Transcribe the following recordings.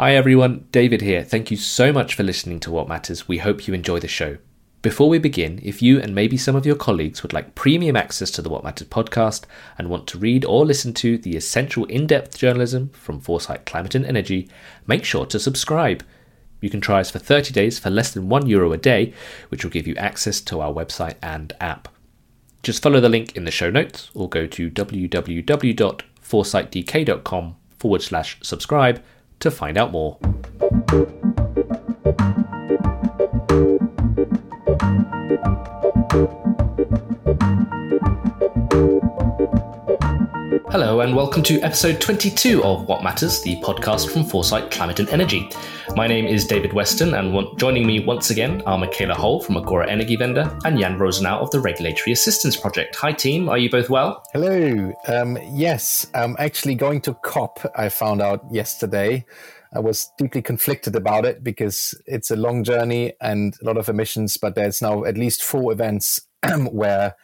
Hi everyone, David here. Thank you so much for listening to Watt Matters. We hope you enjoy the show. Before we begin, if you and maybe some of your colleagues would like premium access to the Watt Matters podcast and want to read or listen to the essential in depth journalism from Foresight Climate and Energy, make sure to subscribe. You can try us for 30 days for less than €1 Euro a day, which will give you access to our website and app. Just follow the link in the show notes or go to www.foresightdk.com forward slash subscribe to find out more. Hello, and welcome to episode 22 of Watt Matters, the podcast from Foresight Climate and Energy. My name is David Weston, and joining me once again are Michaela Holl from Agora Energiewende and Jan Rosenow of the Regulatory Assistance Project. Hi, team. Are you both well? Hello. Um, yes, I'm actually going to COP, I found out yesterday. I was deeply conflicted about it because it's a long journey and a lot of emissions, but there's now at least four events where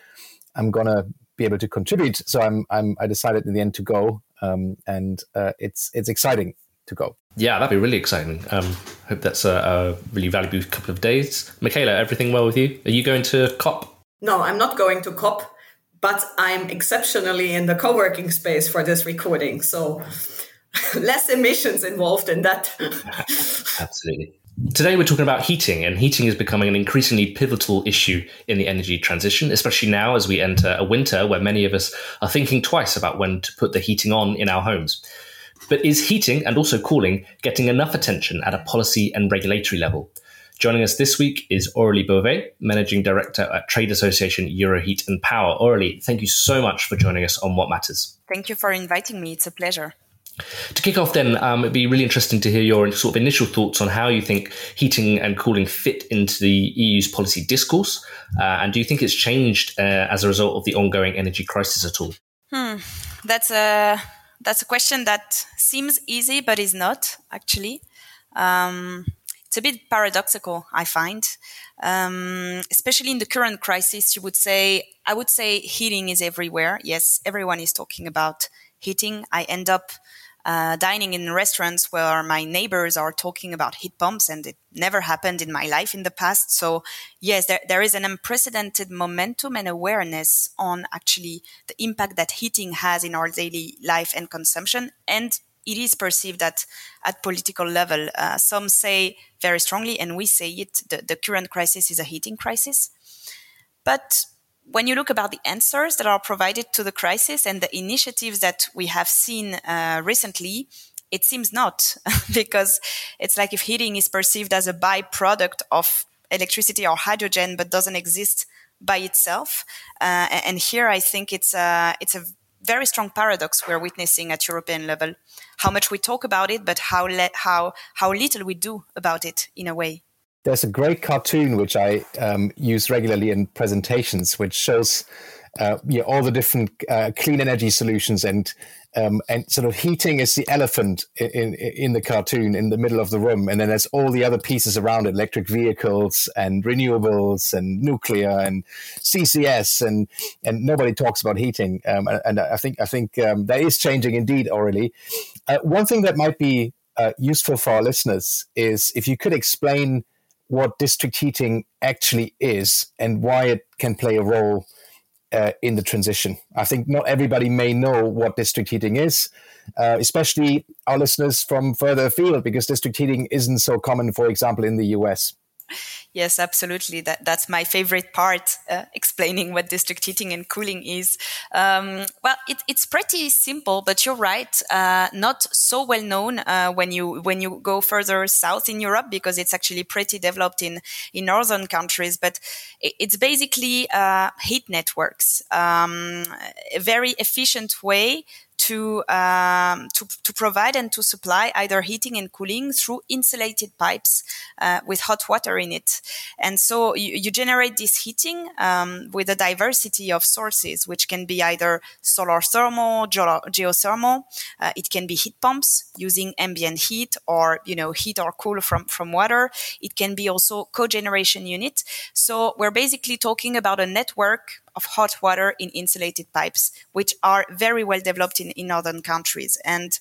I'm going to be able to contribute. So I'm, I'm I decided in the end to go, um, and uh, it's it's exciting to go. Yeah, that'd be really exciting. Um, hope that's a, a really valuable couple of days. Michaela, everything well with you? Are you going to COP? No, I'm not going to COP, but I'm exceptionally in the co-working space for this recording, so less emissions involved in that. Absolutely. Today, we're talking about heating, and heating is becoming an increasingly pivotal issue in the energy transition, especially now as we enter a winter where many of us are thinking twice about when to put the heating on in our homes. But is heating and also cooling getting enough attention at a policy and regulatory level? Joining us this week is Aurélie Beauvais, Managing Director at trade association Euroheat and Power. Aurélie, thank you so much for joining us on Watt Matters. Thank you for inviting me. It's a pleasure. To kick off, then, um, it'd be really interesting to hear your sort of initial thoughts on how you think heating and cooling fit into the EU's policy discourse. Uh, and do you think it's changed uh, as a result of the ongoing energy crisis at all? Hmm. That's a that's a question that seems easy, but is not actually. Um, it's a bit paradoxical, I find, um, especially in the current crisis. You would say, I would say, heating is everywhere. Yes, everyone is talking about heating. I end up uh, dining in restaurants where my neighbors are talking about heat pumps, and it never happened in my life in the past. So, yes, there, there is an unprecedented momentum and awareness on actually the impact that heating has in our daily life and consumption. And it is perceived that at political level, uh, some say very strongly, and we say it, the, the current crisis is a heating crisis. But when you look about the answers that are provided to the crisis and the initiatives that we have seen uh, recently, it seems not, because it's like if heating is perceived as a byproduct of electricity or hydrogen, but doesn't exist by itself. Uh, and here, I think it's a it's a very strong paradox we're witnessing at European level. How much we talk about it, but how le- how how little we do about it in a way. There's a great cartoon which I um, use regularly in presentations, which shows uh, all the different uh, clean energy solutions and um, and sort of heating is the elephant in, in, in the cartoon in the middle of the room, and then there's all the other pieces around it: electric vehicles and renewables and nuclear and CCS, and and nobody talks about heating. Um, and I think I think um, that is changing indeed, Aurélie. Uh, one thing that might be uh, useful for our listeners is if you could explain what district heating actually is and why it can play a role uh, in the transition. I think not everybody may know what district heating is, uh, especially our listeners from further afield, because district heating isn't so common, for example, in the US. Yes, absolutely. That that's my favorite part, uh, explaining what district heating and cooling is. Um, well, it, it's pretty simple, but you're right. Uh, not so well known uh, when you when you go further south in Europe because it's actually pretty developed in in northern countries. But it, it's basically uh, heat networks, um, a very efficient way to, um, to, to provide and to supply either heating and cooling through insulated pipes uh, with hot water in it. And so you, you generate this heating um, with a diversity of sources, which can be either solar thermal, geothermal. Uh, it can be heat pumps using ambient heat or you know heat or cool from from water. It can be also cogeneration unit. So we're basically talking about a network of hot water in insulated pipes, which are very well developed in, in northern countries. And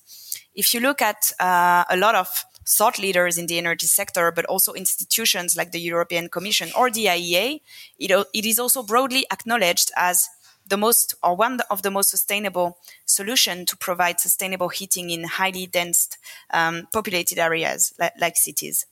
if you look at uh, a lot of thought leaders in the energy sector, but also institutions like the European Commission or the IEA, it, it is also broadly acknowledged as the most or one of the most sustainable solution to provide sustainable heating in highly dense um, populated areas like, like cities.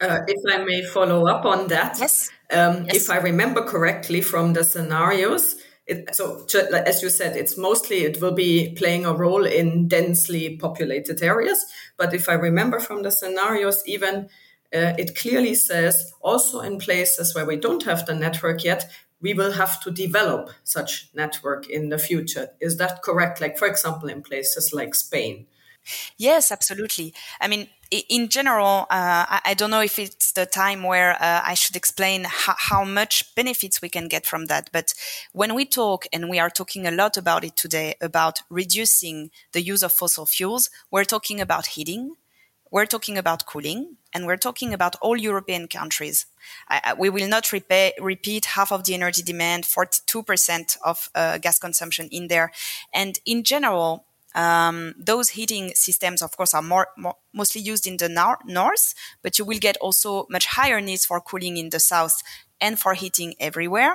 Uh, if I may follow up on that, yes. Um, yes. If I remember correctly from the scenarios, it, so as you said, it's mostly it will be playing a role in densely populated areas. But if I remember from the scenarios, even uh, it clearly says also in places where we don't have the network yet, we will have to develop such network in the future. Is that correct? Like, for example, in places like Spain. Yes, absolutely. I mean, in general, uh, I don't know if it's the time where uh, I should explain how, how, much benefits we can get from that. But when we talk, and we are talking a lot about it today, about reducing the use of fossil fuels, we're talking about heating, we're talking about cooling, and we're talking about all European countries. I, we will not repay, repeat half of the energy demand, 42% of uh, gas consumption in there. And in general, um, those heating systems, of course, are more, more mostly used in the nor- north, but you will get also much higher needs for cooling in the south and for heating everywhere.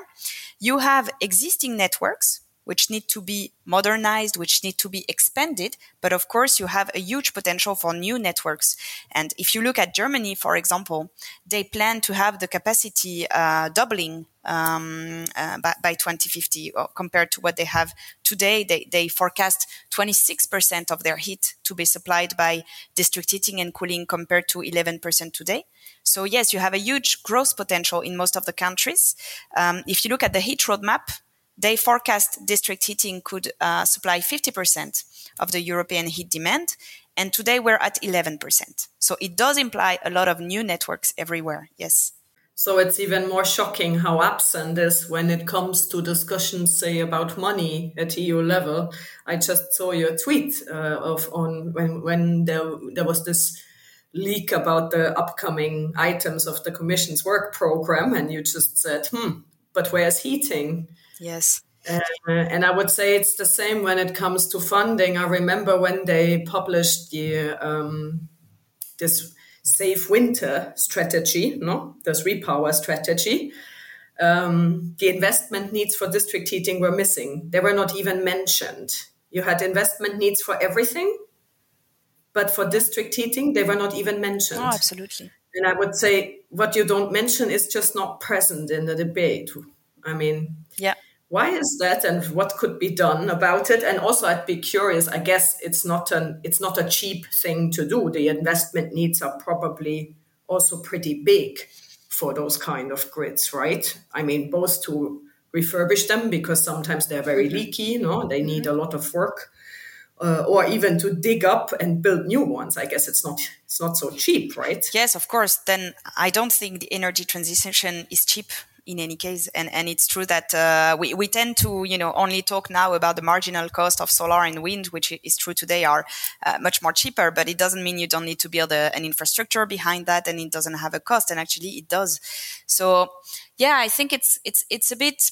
You have existing networks which need to be modernized, which need to be expanded. But of course, you have a huge potential for new networks. And if you look at Germany, for example, they plan to have the capacity uh, doubling um, uh, by, by, 2050 uh, compared to what they have today. They, they forecast 26% of their heat to be supplied by district heating and cooling compared to 11% today. So yes, you have a huge growth potential in most of the countries. Um, if you look at the heat roadmap, they forecast district heating could uh, supply 50% of the European heat demand. And today we're at 11%. So it does imply a lot of new networks everywhere. Yes. So it's even more shocking how absent is when it comes to discussions, say, about money at EU level. I just saw your tweet uh, of on when when there there was this leak about the upcoming items of the Commission's work program, and you just said, "Hmm, but where's heating?" Yes. Uh, and I would say it's the same when it comes to funding. I remember when they published the um, this safe winter strategy, no, this repower strategy. Um, the investment needs for district heating were missing. They were not even mentioned. You had investment needs for everything, but for district heating, they were not even mentioned. Oh, absolutely. And I would say what you don't mention is just not present in the debate. I mean, yeah why is that and what could be done about it? And also i'd be curious i guess it's not an it's not a cheap thing to do. The investment needs are probably also pretty big for those kind of grids right? I mean both to refurbish them because sometimes they're very mm-hmm. leaky you know they need a lot of work uh, or even to dig up and build new ones. I guess it's not it's not so cheap right? Yes of course. Then i don't think the energy transition is cheap in any case. And, and it's true that uh, we, we tend to, you know, only talk now about the marginal cost of solar and wind, which is true today are uh, much more cheaper, but it doesn't mean you don't need to build a, an infrastructure behind that and it doesn't have a cost. And actually it does. So yeah, I think it's, it's, it's a bit,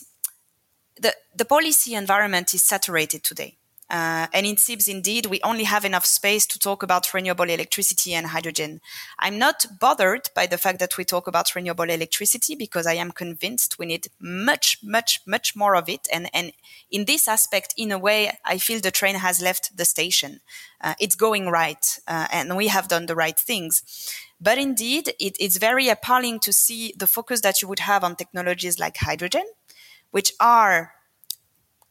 the, the policy environment is saturated today. Uh, and it seems indeed we only have enough space to talk about renewable electricity and hydrogen. I'm not bothered by the fact that we talk about renewable electricity because I am convinced we need much, much, much more of it. And, and in this aspect, in a way, I feel the train has left the station. Uh, it's going right, uh, and we have done the right things. But indeed, it, it's very appalling to see the focus that you would have on technologies like hydrogen, which are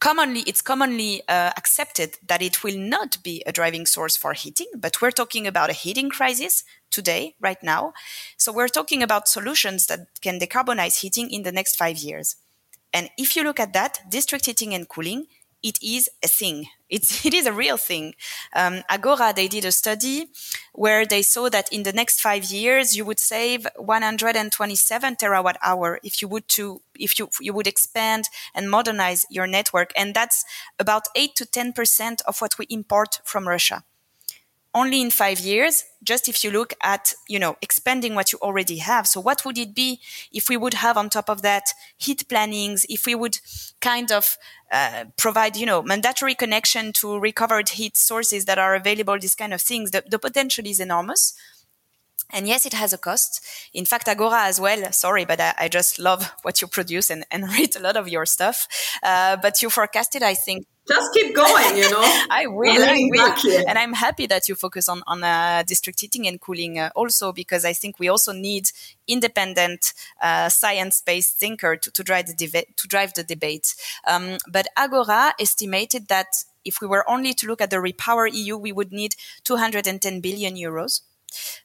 commonly it's commonly uh, accepted that it will not be a driving source for heating but we're talking about a heating crisis today right now. So we're talking about solutions that can decarbonize heating in the next 5 years. And if you look at that district heating and cooling it is a thing. It's, it is a real thing. Um, Agora, they did a study where they saw that in the next five years, you would save 127 terawatt hour if you would to, if you, you would expand and modernize your network. And that's about eight to 10% of what we import from Russia only in five years, just if you look at, you know, expanding what you already have. So what would it be if we would have on top of that heat plannings, if we would kind of uh, provide, you know, mandatory connection to recovered heat sources that are available, these kind of things, the, the potential is enormous. And yes, it has a cost. In fact, Agora as well. Sorry, but I, I just love what you produce and, and read a lot of your stuff. Uh, but you forecasted, I think, just keep going you know? I will i will. and i'm happy that you focus on on uh, district heating and cooling uh, also because i think we also need independent uh, science-based thinker to, to drive the debate to drive the debate. Um, but agora estimated that if we were only to look at the repower eu we would need 210 billion euros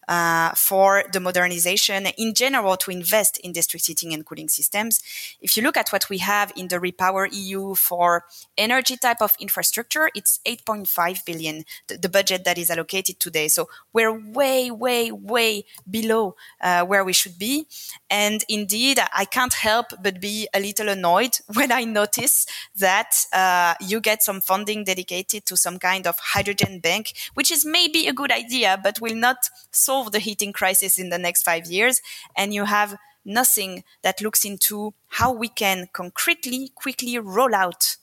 uh, for the modernization in general to invest in district heating and cooling systems. If you look at what we have in the Repower EU for energy type of infrastructure, it's 8.5 billion, the, the budget that is allocated today. So we're way, way, way below uh, where we should be. And indeed, I can't help but be a little annoyed when I notice that uh, you get some funding dedicated to some kind of hydrogen bank, which is maybe a good idea, but will not solve the heating crisis in the next five years. And you have nothing that looks into how we can concretely, quickly roll out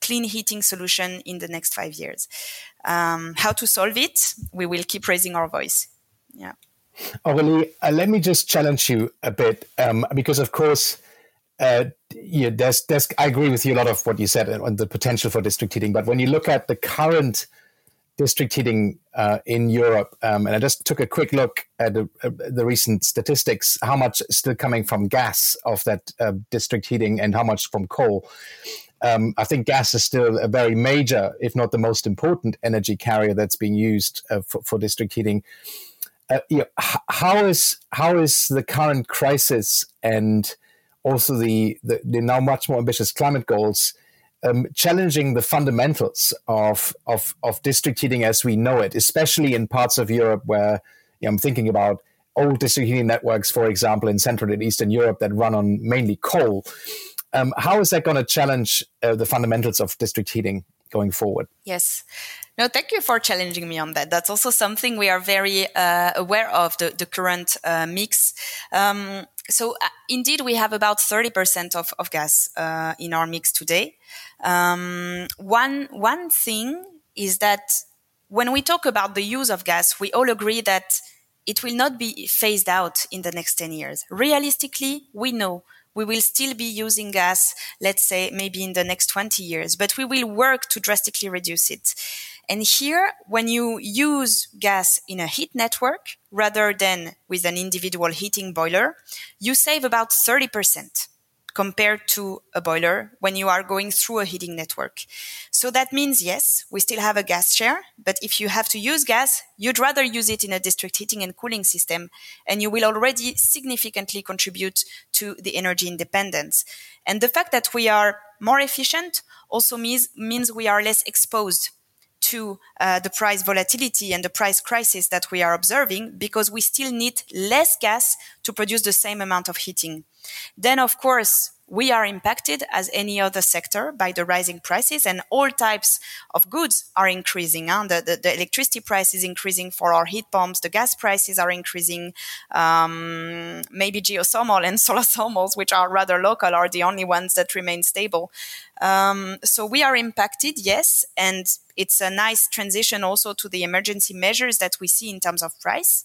clean heating solution in the next five years. Um, how to solve it? We will keep raising our voice. Yeah. Aurélie, uh, let me just challenge you a bit um, because, of course, uh, yeah, there's, there's, I agree with you a lot of what you said on the potential for district heating. But when you look at the current district heating uh, in Europe, um, and I just took a quick look at the, uh, the, recent statistics, how much is still coming from gas of that uh, district heating and how much from coal. Um, I think gas is still a very major, if not the most important, energy carrier that's being used uh, for, for, district heating. Uh, you know, how is how is the current crisis and also the, the, the now much more ambitious climate goals um, challenging the fundamentals of, of, of district heating as we know it, especially in parts of Europe where you know, I'm thinking about old district heating networks, for example, in Central and Eastern Europe that run on mainly coal. Um, how is that going to challenge uh, the fundamentals of district heating going forward? Yes. No, thank you for challenging me on that. That's also something we are very uh, aware of the, the current uh, mix. Um, so uh, indeed, we have about 30% of, of gas uh, in our mix today. Um, one, one thing is that when we talk about the use of gas, we all agree that it will not be phased out in the next 10 years. Realistically, we know we will still be using gas, let's say maybe in the next 20 years, but we will work to drastically reduce it. And here, when you use gas in a heat network rather than with an individual heating boiler, you save about 30% compared to a boiler when you are going through a heating network. So that means, yes, we still have a gas share, but if you have to use gas, you'd rather use it in a district heating and cooling system, and you will already significantly contribute to the energy independence. And the fact that we are more efficient also means, means we are less exposed to uh, the price volatility and the price crisis that we are observing because we still need less gas to produce the same amount of heating. Then, of course, we are impacted as any other sector by the rising prices and all types of goods are increasing. Huh? The, the, the, electricity price is increasing for our heat pumps. The gas prices are increasing. Um, maybe geothermal and solar thermals, which are rather local, are the only ones that remain stable. Um, so we are impacted, yes. And it's a nice transition also to the emergency measures that we see in terms of price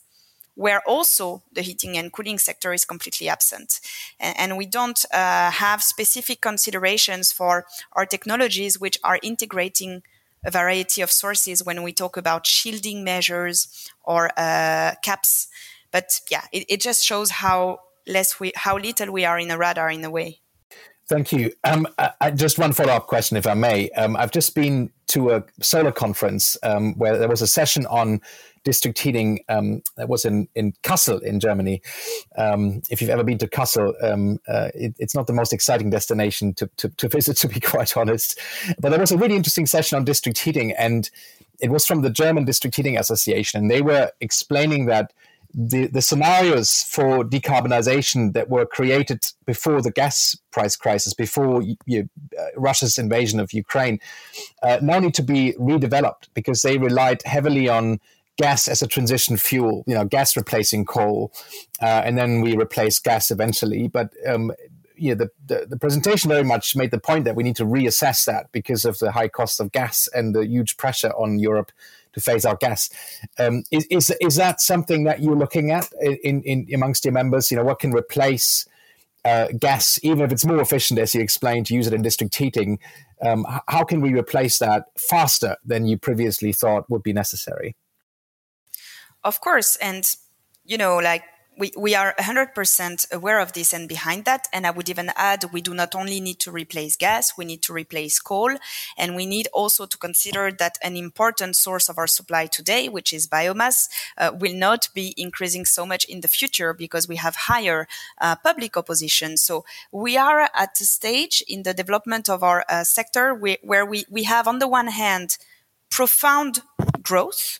where also the heating and cooling sector is completely absent. And, and we don't uh, have specific considerations for our technologies which are integrating a variety of sources when we talk about shielding measures or uh, caps. But yeah, it, it just shows how less we, how little we are in a radar in a way. Thank you. Um, I, just one follow up question, if I may. Um, I've just been to a solar conference um, where there was a session on district heating um, that was in, in Kassel in Germany. Um, if you've ever been to Kassel, um, uh, it, it's not the most exciting destination to, to, to, visit, to be quite honest. But there was a really interesting session on district heating, and it was from the German District Heating Association. And they were explaining that the, the scenarios for decarbonization that were created before the gas price crisis, before you, uh, Russia's invasion of Ukraine, uh, now need to be redeveloped because they relied heavily on gas as a transition fuel, you know, gas replacing coal, uh, and then we replace gas eventually. But um, you know, the, the, the, presentation very much made the point that we need to reassess that because of the high cost of gas and the huge pressure on Europe to phase out gas. Um, is, is is that something that you're looking at in, in amongst your members? You know, what can replace uh, gas, even if it's more efficient, as you explained, to use it in district heating? Um, how can we replace that faster than you previously thought would be necessary? Of course, and you know, like we, we are 100% aware of this and behind that. And I would even add, we do not only need to replace gas, we need to replace coal. And we need also to consider that an important source of our supply today, which is biomass, uh, will not be increasing so much in the future because we have higher uh, public opposition. So we are at a stage in the development of our uh, sector where, where we, we have, on the one hand, profound growth.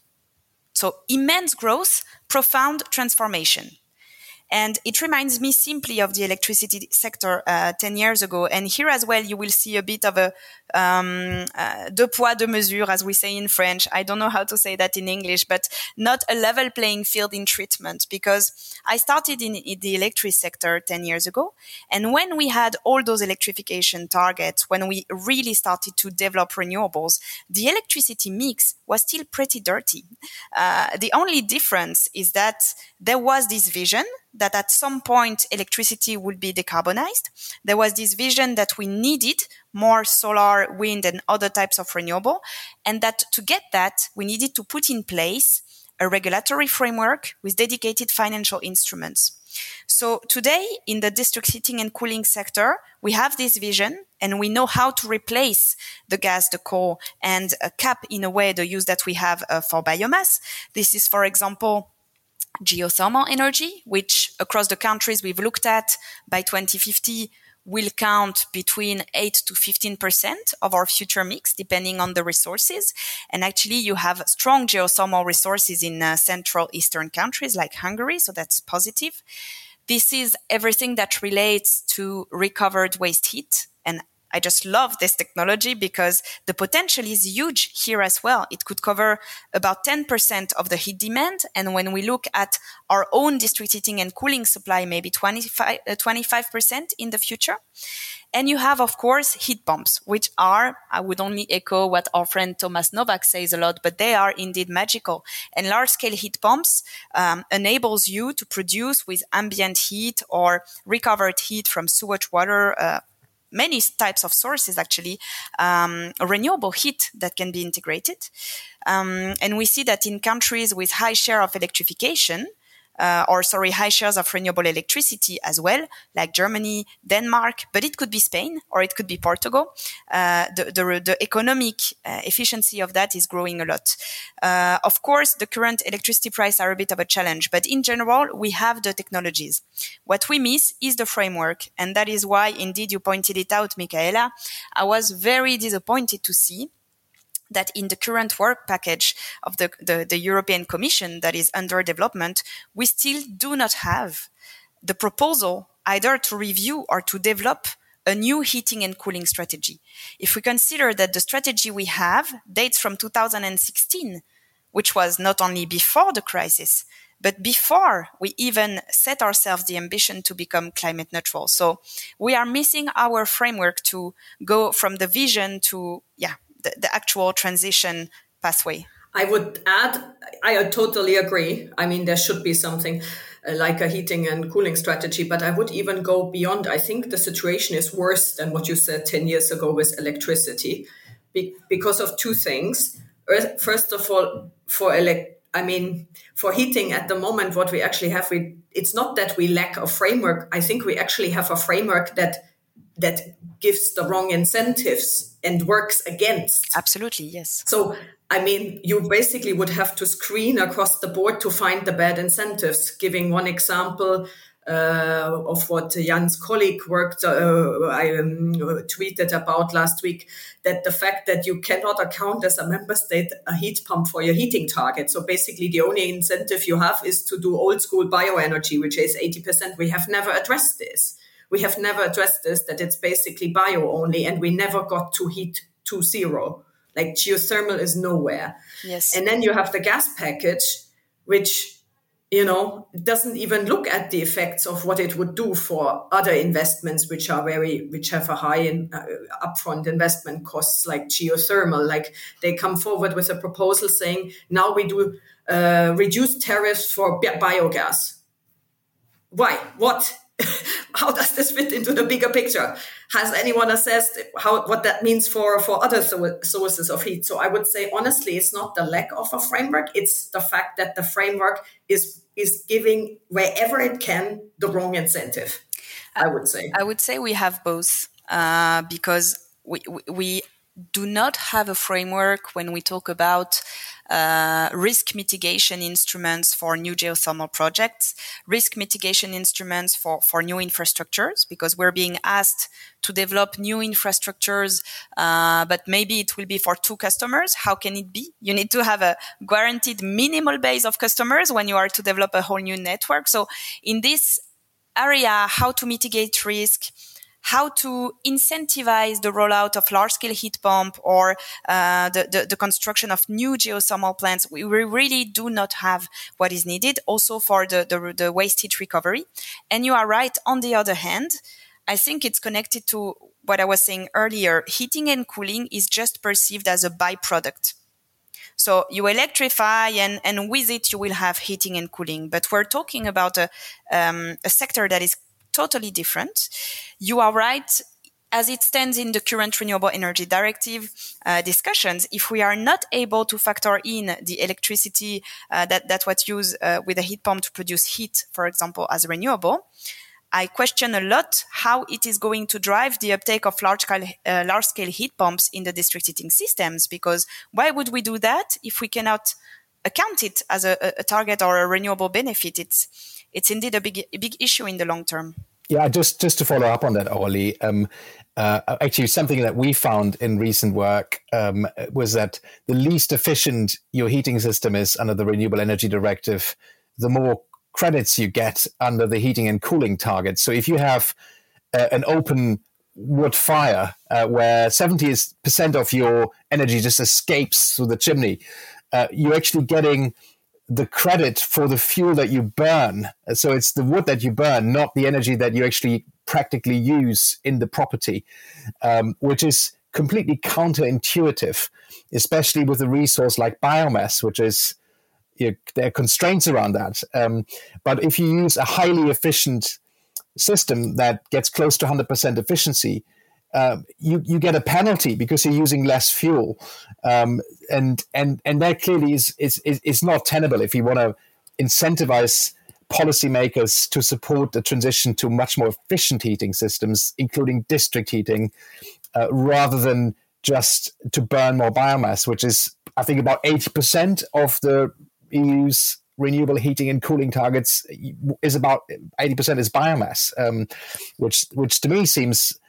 So immense growth, profound transformation. And it reminds me simply of the electricity sector uh, 10 years ago. And here as well, you will see a bit of a um, uh, poids, deux mesures, as we say in French. I don't know how to say that in English, but not a level playing field in treatment because I started in, in the electric sector 10 years ago. And when we had all those electrification targets, when we really started to develop renewables, the electricity mix was still pretty dirty. Uh, the only difference is that there was this vision that at some point electricity would be decarbonized. There was this vision that we needed more solar, wind, and other types of renewable. And that to get that, we needed to put in place a regulatory framework with dedicated financial instruments. So today in the district heating and cooling sector, we have this vision and we know how to replace the gas, the coal and cap in a way the use that we have uh, for biomass. This is, for example, geothermal energy, which across the countries we've looked at by 2050 will count between 8 to 15% of our future mix, depending on the resources. And actually, you have strong geothermal resources in uh, Central Eastern countries like Hungary. So that's positive. This is everything that relates to recovered waste heat. And I just love this technology because the potential is huge here as well. It could cover about 10% of the heat demand. And when we look at our own district heating and cooling supply, maybe 25, uh, 25% in the future. And you have, of course, heat pumps, which are, I would only echo what our friend Thomas Nowak says a lot, but they are indeed magical. And large scale heat pumps um, enables you to produce with ambient heat or recovered heat from sewage water, uh, many types of sources actually um, renewable heat that can be integrated. Um, and we see that in countries with high share of electrification uh, or sorry, high shares of renewable electricity as well, like Germany, Denmark, but it could be Spain or it could be Portugal. Uh, the, the, the, economic uh, efficiency of that is growing a lot. Uh, of course, the current electricity prices are a bit of a challenge, but in general, we have the technologies. What we miss is the framework. And that is why, indeed, you pointed it out, Michaela. I was very disappointed to see that in the current work package of the, the, the, European Commission that is under development, we still do not have the proposal either to review or to develop a new heating and cooling strategy. If we consider that the strategy we have dates from 2016, which was not only before the crisis, but before we even set ourselves the ambition to become climate neutral. So we are missing our framework to go from the vision to, yeah, the, the actual transition pathway. I would add, I totally agree. I mean, there should be something uh, like a heating and cooling strategy, but I would even go beyond. I think the situation is worse than what you said 10 years ago with electricity be- because of two things. First of all, for elect, I mean, for heating at the moment, what we actually have, we, it's not that we lack a framework. I think we actually have a framework that that gives the wrong incentives and works against. Absolutely, yes. So, I mean, you basically would have to screen across the board to find the bad incentives. Giving one example uh, of what Jan's colleague worked, uh, I um, tweeted about last week, that the fact that you cannot account as a member state a heat pump for your heating target. So basically, the only incentive you have is to do old school bioenergy, which is 80%. We have never addressed this we have never addressed this that it's basically bio only and we never got to heat to zero like geothermal is nowhere yes and then you have the gas package which you know, doesn't even look at the effects of what it would do for other investments, which are very, which have a high in, uh, upfront investment costs, like geothermal. Like they come forward with a proposal saying, now we do uh, reduced tariffs for bi- biogas. Why? What? how does this fit into the bigger picture? Has anyone assessed how what that means for for other so- sources of heat? So I would say honestly, it's not the lack of a framework; it's the fact that the framework is is giving wherever it can the wrong incentive. I would say. I would say we have both uh, because we we do not have a framework when we talk about uh, risk mitigation instruments for new geothermal projects, risk mitigation instruments for, for new infrastructures, because we're being asked to develop new infrastructures, uh, but maybe it will be for two customers. How can it be? You need to have a guaranteed minimal base of customers when you are to develop a whole new network. So in this area, how to mitigate risk, how to incentivize the rollout of large scale heat pump or uh, the, the, the, construction of new geothermal plants. We, we, really do not have what is needed also for the, the, the waste heat recovery. And you are right. On the other hand, I think it's connected to what I was saying earlier. Heating and cooling is just perceived as a byproduct. So you electrify and, and with it you will have heating and cooling. But we're talking about a, um, a sector that is totally different. You are right. As it stands in the current renewable energy directive uh, discussions, if we are not able to factor in the electricity uh, that that what used uh, with a heat pump to produce heat, for example, as renewable, I question a lot how it is going to drive the uptake of large scale, uh, large scale heat pumps in the district heating systems. Because why would we do that if we cannot account it as a, a target or a renewable benefit? It's it's indeed a big a big issue in the long term. Yeah, just just to follow up on that, Orly. Um, uh, actually, something that we found in recent work um, was that the least efficient your heating system is under the Renewable Energy Directive, the more credits you get under the heating and cooling targets. So if you have uh, an open wood fire uh, where 70% of your energy just escapes through the chimney, uh, you're actually getting the credit for the fuel that you burn. So it's the wood that you burn, not the energy that you actually practically use in the property, um, which is completely counterintuitive, especially with a resource like biomass, which is you know, there are constraints around that. Um, but if you use a highly efficient system that gets close to 100% efficiency, uh, you you get a penalty because you're using less fuel, um, and and and that clearly is is is not tenable if you want to incentivize policymakers to support the transition to much more efficient heating systems, including district heating, uh, rather than just to burn more biomass, which is I think about eighty percent of the EU's renewable heating and cooling targets is about 80% is biomass, um, which which to me seems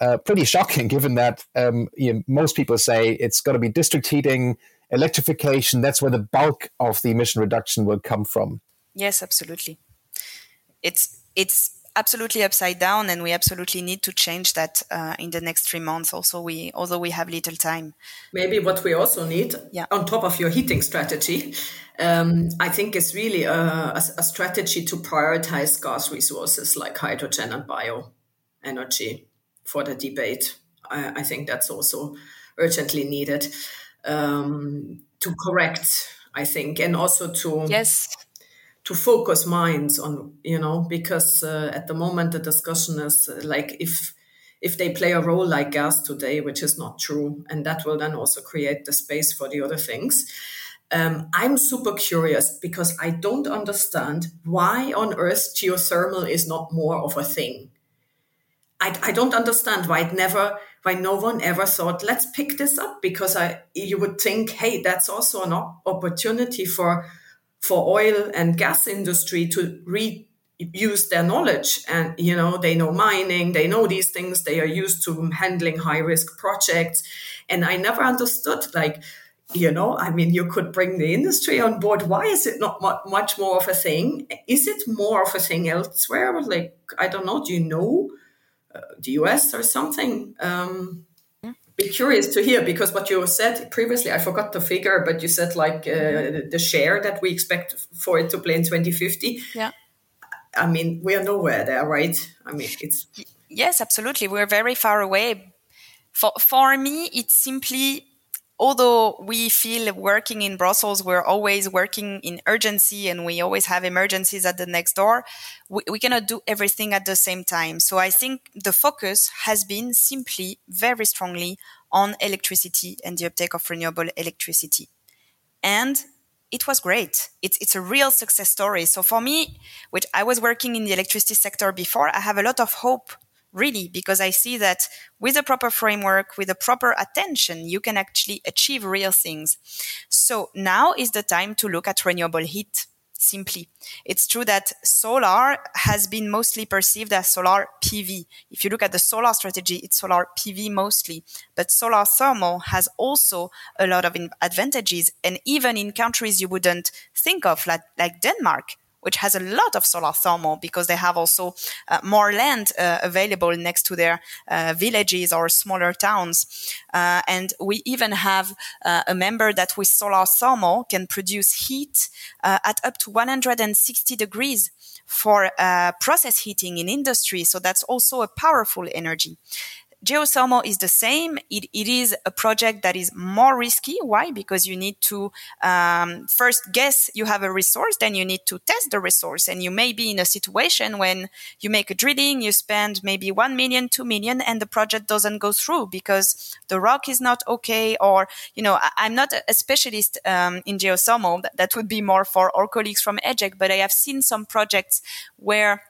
uh, pretty shocking given that um, you know, most people say it's got to be district heating, electrification. That's where the bulk of the emission reduction will come from. Yes, absolutely. It's it's absolutely upside down, and we absolutely need to change that uh, in the next three months. Also, we although we have little time. Maybe what we also need, yeah. on top of your heating strategy, um, I think is really a, a, a strategy to prioritize gas resources like hydrogen and bio energy for the debate. I, I think that's also urgently needed um, to correct. I think, and also to yes to focus minds on you know because uh, at the moment the discussion is uh, like if if they play a role like gas today, which is not true, and that will then also create the space for the other things. Um, I'm super curious because I don't understand why on earth geothermal is not more of a thing. I, I don't understand why it never why no one ever thought let's pick this up because I you would think hey that's also an op- opportunity for for oil and gas industry to reuse their knowledge. And you know they know mining they know these things they are used to handling high risk projects. And I never understood like you know i mean you could bring the industry on board. Why is it not much more of a thing? Is it more of a thing elsewhere? Like i don't know. Do you know uh, the US or something. Um, be curious to hear because what you said previously, I forgot the figure, but you said like uh, the share that we expect for it to play in 2050. Yeah. I mean, we are nowhere there, right? I mean, it's. Yes, absolutely. We're very far away. For, for me, it's simply although we feel working in Brussels, we're always working in urgency and we always have emergencies at the next door, we, we, cannot do everything at the same time. So I think the focus has been simply very strongly on electricity and the uptake of renewable electricity. And it was great. It's, it's a real success story. So for me, which I was working in the electricity sector before, I have a lot of hope really because I see that with a proper framework, with a proper attention, you can actually achieve real things. So now is the time to look at renewable heat simply. It's true that solar has been mostly perceived as solar PV. If you look at the solar strategy, it's solar PV mostly, but solar thermal has also a lot of advantages. And even in countries you wouldn't think of, like, like Denmark, which has a lot of solar thermal because they have also uh, more land uh, available next to their uh, villages or smaller towns. Uh, and we even have uh, a member that with solar thermal can produce heat uh, at up to 160 degrees for process heating in industry. So that's also a powerful energy geothermal is the same. It, it is a project that is more risky. Why? Because you need to um, first guess you have a resource, then you need to test the resource, and you may be in a situation when you make a drilling, you spend maybe one million, two million, and the project doesn't go through because the rock is not okay, or you know, I, am not a specialist um, in geothermal. That, that would be more for our colleagues from EGEC, but I have seen some projects where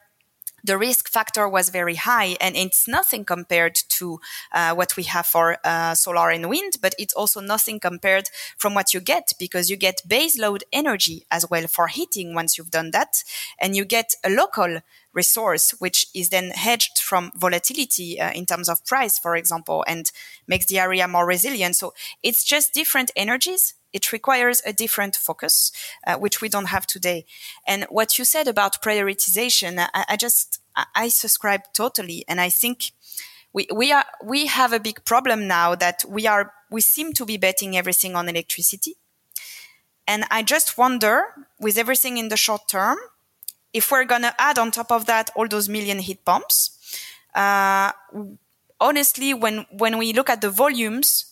the risk factor was very high and it's nothing compared to uh, what we have for uh, solar and wind but it's also nothing compared from what you get because you get base load energy as well for heating once you've done that and you get a local resource which is then hedged from volatility uh, in terms of price for example and makes the area more resilient so it's just different energies it requires a different focus, uh, which we don't have today. And what you said about prioritization, I, I just, I subscribe totally. And I think we, we are, we have a big problem now that we are, we seem to be betting everything on electricity. And I just wonder, with everything in the short term, if we're going to add on top of that all those million heat pumps, uh, honestly, when, when we look at the volumes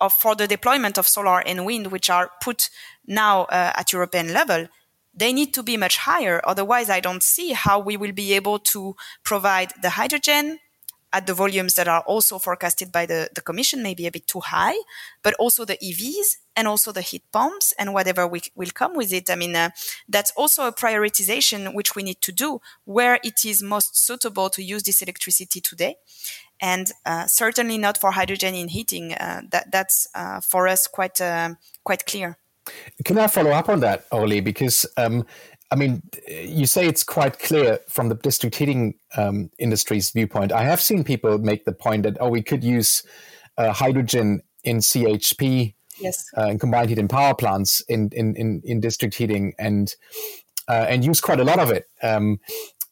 of, for the deployment of solar and wind, which are put now uh, at European level, they need to be much higher. Otherwise, I don't see how we will be able to provide the hydrogen at the volumes that are also forecasted by the, the commission, maybe a bit too high, but also the EVs and also the heat pumps and whatever we, will come with it. I mean, uh, that's also a prioritization which we need to do where it is most suitable to use this electricity today and uh, certainly not for hydrogen in heating. Uh, that that's uh, for us quite uh, quite clear. Can I follow up on that, Oli? Because um, I mean, you say it's quite clear from the district heating um, industry's viewpoint. I have seen people make the point that oh, we could use uh, hydrogen in CHP. Yes. Uh, in combined heat and power plants in, in, in, in district heating and and use quite a lot of it. Um,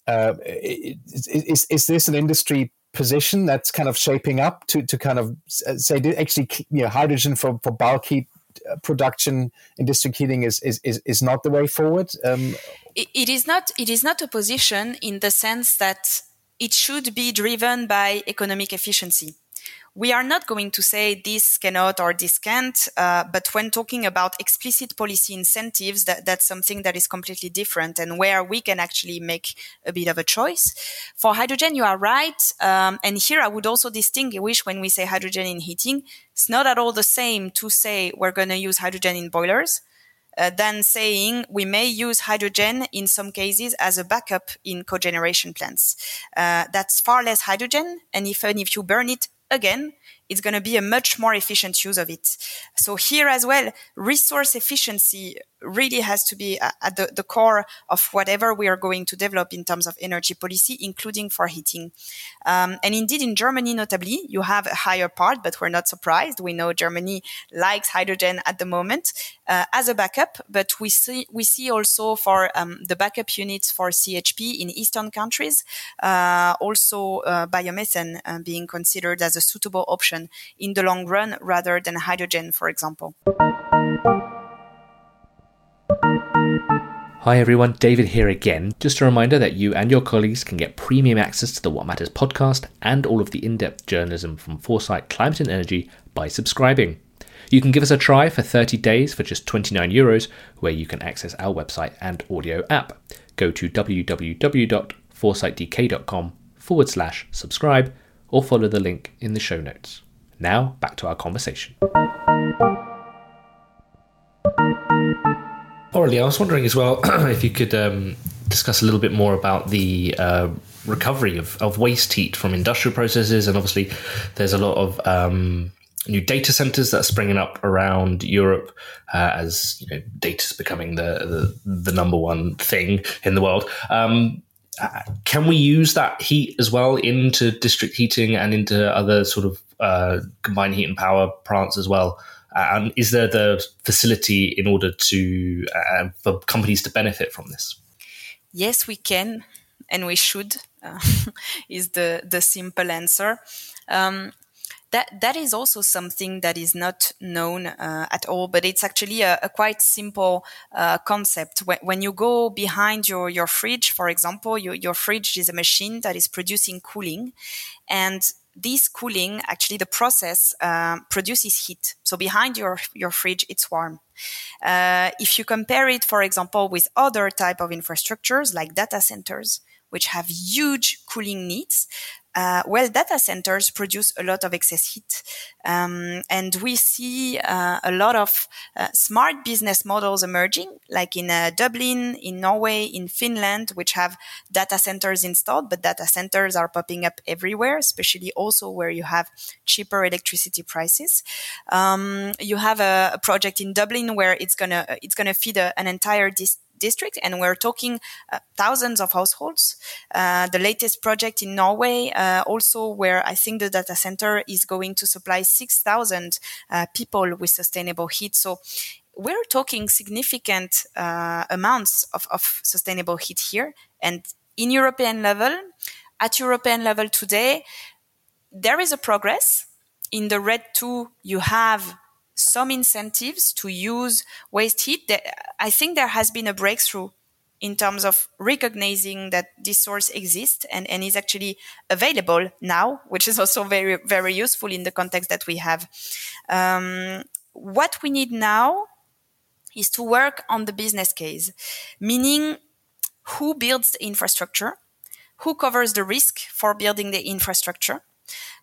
is, is, is this an industry position that's kind of shaping up to, to kind of uh, say actually you know hydrogen for, for bulk heat uh, production in district heating is is, is, is not the way forward. Um, it, it is not it is not a position in the sense that it should be driven by economic efficiency we are not going to say this cannot or this can't, uh, but when talking about explicit policy incentives, that, that's something that is completely different and where we can actually make a bit of a choice. For hydrogen, you are right. Um, and here I would also distinguish when we say hydrogen in heating, it's not at all the same to say we're going to use hydrogen in boilers. Uh, than saying we may use hydrogen in some cases as a backup in cogeneration plants. Uh, that's far less hydrogen, and even if you burn it again, it's going to be a much more efficient use of it. So here as well, resource efficiency really has to be at the, the, core of whatever we are going to develop in terms of energy policy, including for heating. Um, and indeed, in Germany, notably, you have a higher part, but we're not surprised. We know Germany likes hydrogen at the moment uh, as a backup, but we see we see also for um, the backup units for CHP in eastern countries, uh, also uh, biomethane uh, being considered as a suitable option in the long run rather than hydrogen, for example. Hi everyone, David here again. Just a reminder that you and your colleagues can get premium access to the Watt Matters podcast and all of the in depth journalism from Foresight Climate and Energy by subscribing. You can give us a try for 30 days for just 29 euros, where you can access our website and audio app. Go to www.foresightdk.com forward slash subscribe or follow the link in the show notes. Now, back to our conversation. Aurelie, I was wondering as well if you could um, discuss a little bit more about the uh, recovery of, of waste heat from industrial processes. And obviously, there's a lot of um, new data centers that are springing up around Europe uh, as you know data is becoming the, the, the number one thing in the world. Um, uh, can we use that heat as well into district heating and into other sort of uh, combined heat and power plants as well? Uh, and is there the facility in order to uh, for companies to benefit from this? Yes, we can, and we should. is the the simple answer. Um, that that is also something that is not known uh, at all, but it's actually a, a quite simple uh, concept. When, when, you go behind your your fridge, for example, your, your fridge is a machine that is producing cooling, and this cooling actually the process uh, produces heat. So behind your your fridge it's warm. Uh, if you compare it for example with other type of infrastructures like data centers which have huge cooling needs uh, well, data centers produce a lot of excess heat. Um, and we see uh, a lot of uh, smart business models emerging, like in uh, Dublin, in Norway, in Finland, which have data centers installed, but data centers are popping up everywhere, especially also where you have cheaper electricity prices. Um, you have a, a, project in Dublin where it's gonna, it's gonna feed a, an entire dis- district, and we're talking uh, thousands of households. Uh, the latest project in Norway, uh, also where I think the data center is going to supply 6,000 uh, people with sustainable heat. So we're talking significant uh, amounts of, of sustainable heat here. And in European level, at European level today, there is a progress. In the RED II, you have some incentives to use waste heat. I think there has been a breakthrough in terms of recognizing that this source exists and, and is actually available now, which is also very, very useful in the context that we have. Um, what we need now is to work on the business case, meaning who builds the infrastructure, who covers the risk for building the infrastructure,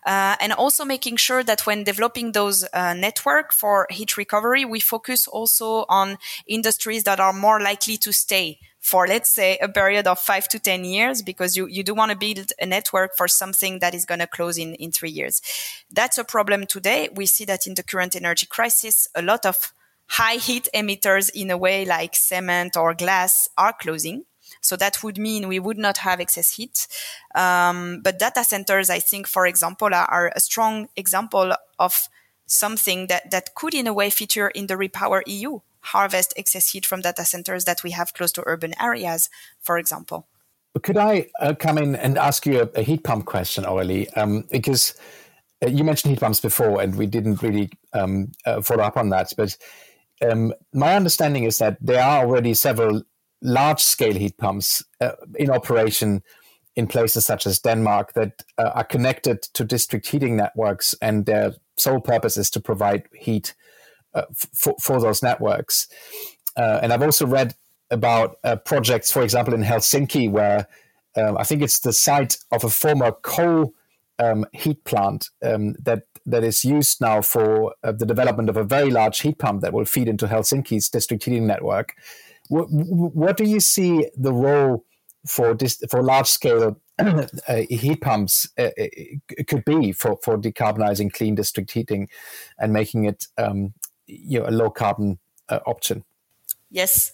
uh, and also making sure that when developing those uh, network for heat recovery, we focus also on industries that are more likely to stay for let's say a period of five to 10 years, because you, you do want to build a network for something that is going to close in, in three years. That's a problem today. We see that in the current energy crisis, a lot of high heat emitters in a way like cement or glass are closing. So that would mean we would not have excess heat. Um, but data centers, I think, for example, are, a strong example of something that, that could in a way feature in the Repower EU, harvest excess heat from data centers that we have close to urban areas, for example. Could I uh, come in and ask you a, a heat pump question, Aurelie? Um, because uh, you mentioned heat pumps before, and we didn't really um, uh, follow up on that. But um, my understanding is that there are already several large scale heat pumps uh, in operation in places such as Denmark that uh, are connected to district heating networks, and their sole purpose is to provide heat uh, f- for those networks. Uh, and I've also read about uh, projects, for example, in Helsinki, where um, I think it's the site of a former coal um, heat plant um, that that is used now for uh, the development of a very large heat pump that will feed into Helsinki's district heating network. What, what do you see the role for this for large scale uh, heat pumps uh, uh, could be for, for decarbonizing clean district heating and making it um, you know a low carbon uh, option? Yes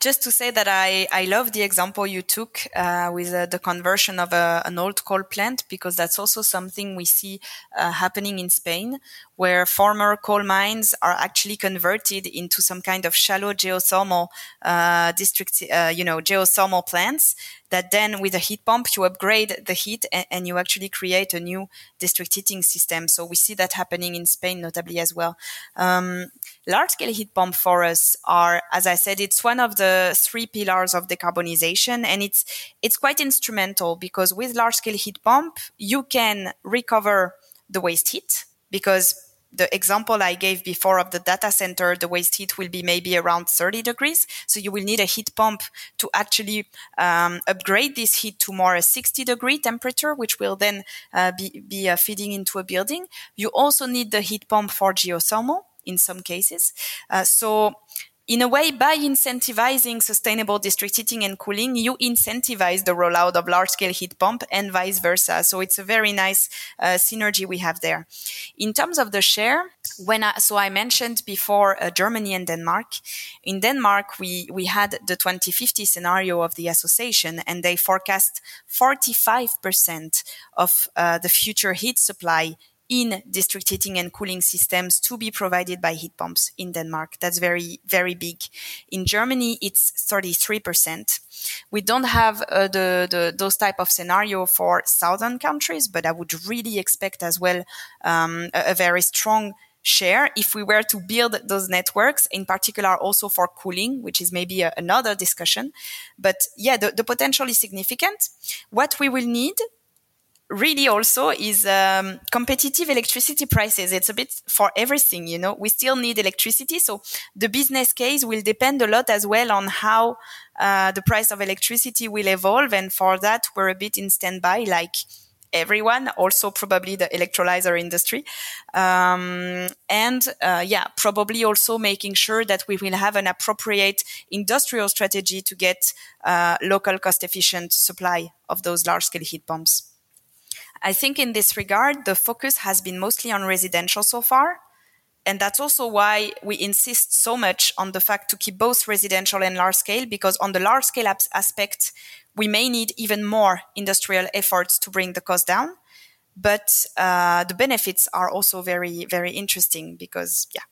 just to say that I, I love the example you took uh, with uh, the conversion of a, an old coal plant because that's also something we see uh, happening in Spain, where former coal mines are actually converted into some kind of shallow geothermal uh, district, uh, you know, geothermal plants that then with a heat pump you upgrade the heat and, and, you actually create a new district heating system. So we see that happening in spain notably as well. Um, large scale heat pump for us are as i said it's one of the three pillars of decarbonization and it's it's quite instrumental because with large scale heat pump you can recover the waste heat because the example I gave before of the data center, the waste heat will be maybe around 30 degrees. So you will need a heat pump to actually um, upgrade this heat to more a 60 degree temperature, which will then uh, be, be uh, feeding into a building. You also need the heat pump for geothermal in some cases. Uh, so in a way, by incentivizing sustainable district heating and cooling, you incentivize the rollout of large scale heat pump and vice versa. So it's a very nice uh, synergy we have there. In terms of the share, when I, so I mentioned before uh, Germany and Denmark. In Denmark, we, we had the 2050 scenario of the association and they forecast 45% of uh, the future heat supply in district heating and cooling systems to be provided by heat pumps in Denmark. That's very, very big. In Germany, it's 33%. We don't have uh, the, the, those type of scenario for southern countries, but I would really expect as well um, a, a very strong share if we were to build those networks, in particular also for cooling, which is maybe a, another discussion. But yeah, the, the potential is significant. What we will need really also is um, competitive electricity prices. It's a bit for everything, you know. We still need electricity, so the business case will depend a lot as well on how uh, the price of electricity will evolve, and for that, we're a bit in standby, like everyone, also probably the electrolyzer industry, um, and uh, yeah, probably also making sure that we will have an appropriate industrial strategy to get uh, local, cost-efficient supply of those large-scale heat pumps. I think in this regard, the focus has been mostly on residential so far. And that's also why we insist so much on the fact to keep both residential and large scale, because on the large scale aspect, we may need even more industrial efforts to bring the cost down. But uh, the benefits are also very, very interesting because, yeah,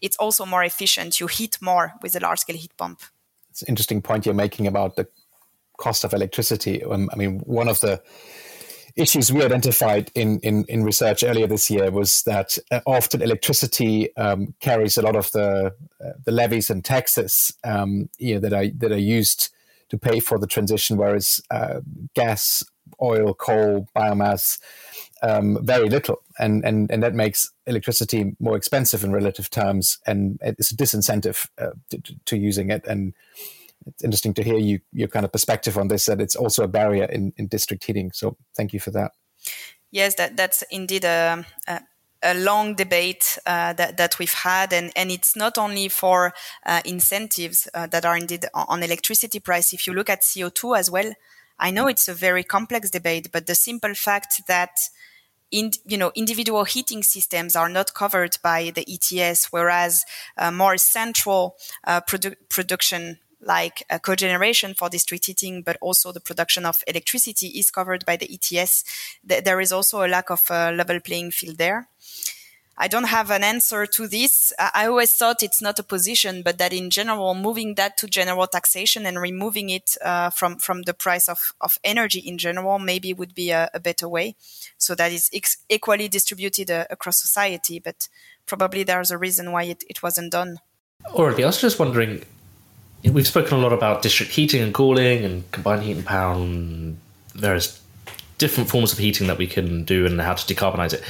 it's also more efficient. You heat more with a large scale heat pump. It's an interesting point you're making about the cost of electricity. Um, I mean, one of the issues we identified in, in, in research earlier this year was that uh, often electricity um, carries a lot of the uh, the levies and taxes um, you know, that are that are used to pay for the transition, whereas uh, gas, oil, coal, biomass, um, very little, and, and and that makes electricity more expensive in relative terms, and it's a disincentive uh, to, to using it. And it's interesting to hear you your kind of perspective on this that it's also a barrier in, in district heating so thank you for that. Yes that that's indeed a, a, a long debate uh, that, that we've had. And, and it's not only for uh, incentives uh, that are indeed on electricity price. If you look at co2 as well i know it's a very complex debate but the simple fact that in, you know, individual heating systems are not covered by the ETS, whereas uh, more central uh, produ- production like uh, cogeneration for district heating, but also the production of electricity is covered by the ETS. Th- there is also a lack of a level playing field there. I don't have an answer to this. I always thought it's not a position, but that in general, moving that to general taxation and removing it uh, from from the price of, of energy in general maybe would be a, a better way, so that is ex- equally distributed uh, across society. But probably there's a reason why it, it wasn't done. Already, I was just wondering we've spoken a lot about district heating and cooling and combined heat and power and various different forms of heating that we can do and how to decarbonize it.